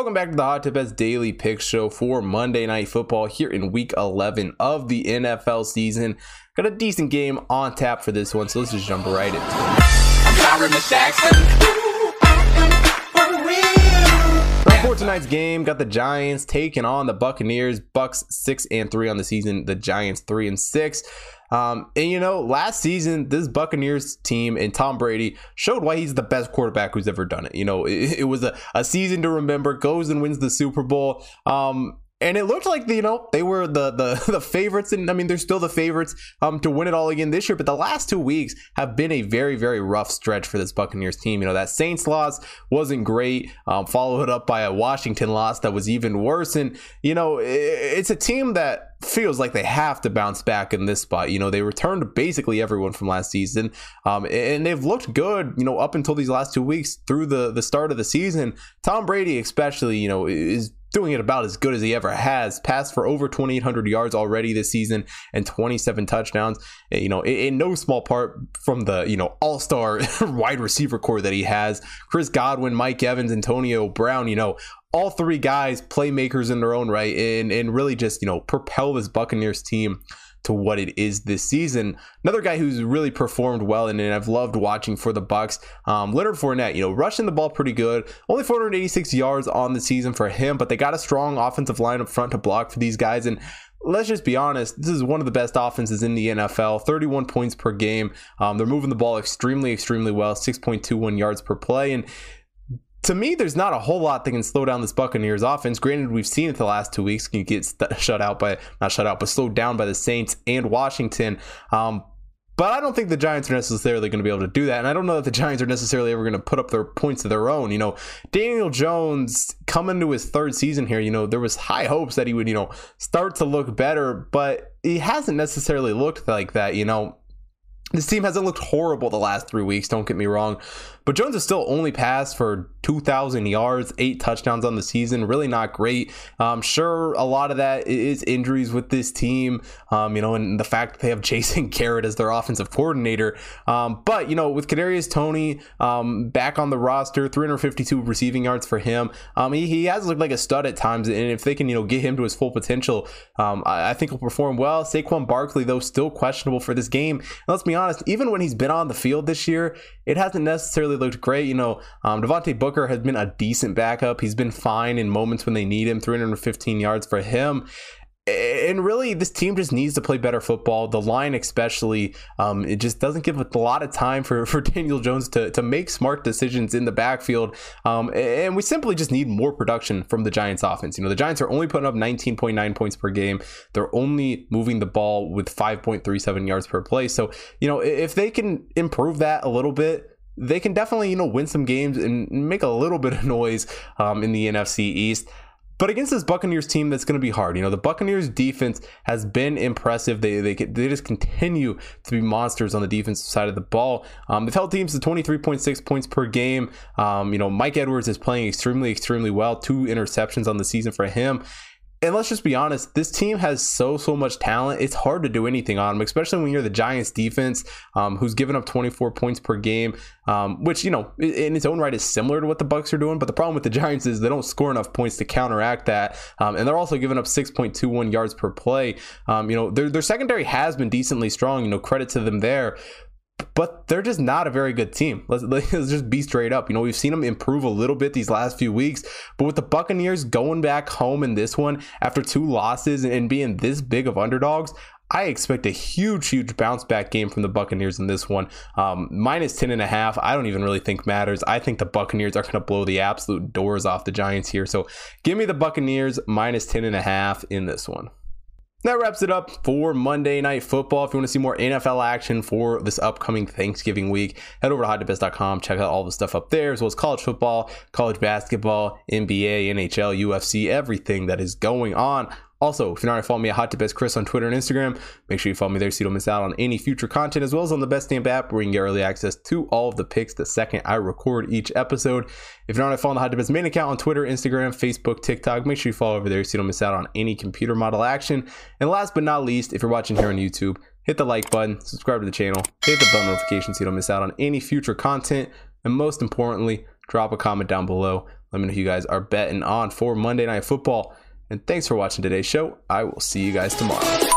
Welcome back to the Hot Tip Bets Daily Pick Show for Monday Night Football here in Week 11 of the NFL season. Got a decent game on tap for this one, so let's just jump right into it. For tonight's game, got the Giants taking on the Buccaneers. Bucks six and three on the season. The Giants three and six. Um, and you know, last season, this Buccaneers team and Tom Brady showed why he's the best quarterback who's ever done it. You know, it, it was a, a season to remember, goes and wins the Super Bowl. Um, and it looked like you know they were the the the favorites and i mean they're still the favorites um to win it all again this year but the last two weeks have been a very very rough stretch for this buccaneers team you know that saints loss wasn't great um, followed up by a washington loss that was even worse and you know it, it's a team that feels like they have to bounce back in this spot. You know, they returned basically everyone from last season, um, and they've looked good. You know, up until these last two weeks through the the start of the season. Tom Brady, especially, you know, is doing it about as good as he ever has. Passed for over 2,800 yards already this season and 27 touchdowns. You know, in, in no small part from the you know all star wide receiver corps that he has. Chris Godwin, Mike Evans, Antonio Brown. You know, all three guys playmakers in their own right, and and really just you know propel this Buccaneers team to what it is this season. Another guy who's really performed well and, and I've loved watching for the Bucks, um, Leonard Fournette. You know, rushing the ball pretty good. Only 486 yards on the season for him, but they got a strong offensive line up front to block for these guys and. Let's just be honest. This is one of the best offenses in the NFL. 31 points per game. Um, they're moving the ball extremely, extremely well. 6.21 yards per play. And to me, there's not a whole lot that can slow down this Buccaneers offense. Granted, we've seen it the last two weeks. Can get st- shut out by not shut out, but slowed down by the Saints and Washington. Um, but I don't think the Giants are necessarily going to be able to do that. And I don't know that the Giants are necessarily ever going to put up their points of their own. You know, Daniel Jones coming to his third season here, you know, there was high hopes that he would, you know, start to look better, but he hasn't necessarily looked like that, you know. This team hasn't looked horrible the last three weeks, don't get me wrong. But Jones has still only passed for 2,000 yards, eight touchdowns on the season. Really not great. Um, sure, a lot of that is injuries with this team, um, you know, and the fact that they have Jason Garrett as their offensive coordinator. Um, but, you know, with Kadarius Toney um, back on the roster, 352 receiving yards for him. Um, he, he has looked like a stud at times. And if they can, you know, get him to his full potential, I, I, think he'll perform well. Saquon Barkley, though, still questionable for this game. And let's be honest, even when he's been on the field this year, it hasn't necessarily looked great. You know, um, Devontae Booker has been a decent backup. He's been fine in moments when they need him. 315 yards for him. And really this team just needs to play better football. The line especially um, it just doesn't give a lot of time for, for daniel jones to, to make smart decisions in the backfield. Um, and we simply just need more production from the giants offense. You know the giants are only putting up 19.9 points per game. They're only moving the ball with 5.37 yards per play. So you know if they can improve that a little bit they can definitely you know win some games and make a little bit of noise um, in the nfc east but against this Buccaneers team, that's going to be hard. You know, the Buccaneers defense has been impressive. They they, they just continue to be monsters on the defensive side of the ball. Um, they've held teams to 23.6 points per game. Um, you know, Mike Edwards is playing extremely, extremely well. Two interceptions on the season for him and let's just be honest, this team has so so much talent. It's hard to do anything on them, especially when you're the Giants defense, um, who's given up 24 points per game, um, which you know in its own right is similar to what the Bucks are doing. But the problem with the Giants is they don't score enough points to counteract that, um, and they're also giving up 6.21 yards per play. Um, you know their their secondary has been decently strong. You know credit to them there, but they're just not a very good team. Let's, let's, just be straight up. You know, we've seen them improve a little bit these last few weeks, but with the Buccaneers going back home in this one after two losses and being this big of underdogs, I expect a huge, huge bounce back game from the Buccaneers in this one. Um, minus 10 and a half, I don't even really think matters. I think the Buccaneers are going to blow the absolute doors off the Giants here. So give me the Buccaneers minus 10 and a half in this one. That wraps it up for Monday Night Football. If you want to see more NFL action for this upcoming Thanksgiving week, head over to hottipbets.com. Check out all the stuff up there, as well as college football, college basketball, NBA, NHL, UFC, everything that is going on also, if you're not following me at Hot Tip Chris on Twitter and Instagram, make sure you follow me there so you don't miss out on any future content, as well as on the Betstamp app where you can get early access to all of the picks the second I record each episode. If you're not following the Hot Tip main account on Twitter, Instagram, Facebook, TikTok, make sure you follow over there so you don't miss out on any computer model action. And last but not least, if you're watching here on YouTube, hit the like button, subscribe to the channel, hit the bell notification so you don't miss out on any future content, and most importantly, drop a comment down below. Let me know who you guys are betting on for Monday Night Football. And thanks for watching today's show. I will see you guys tomorrow.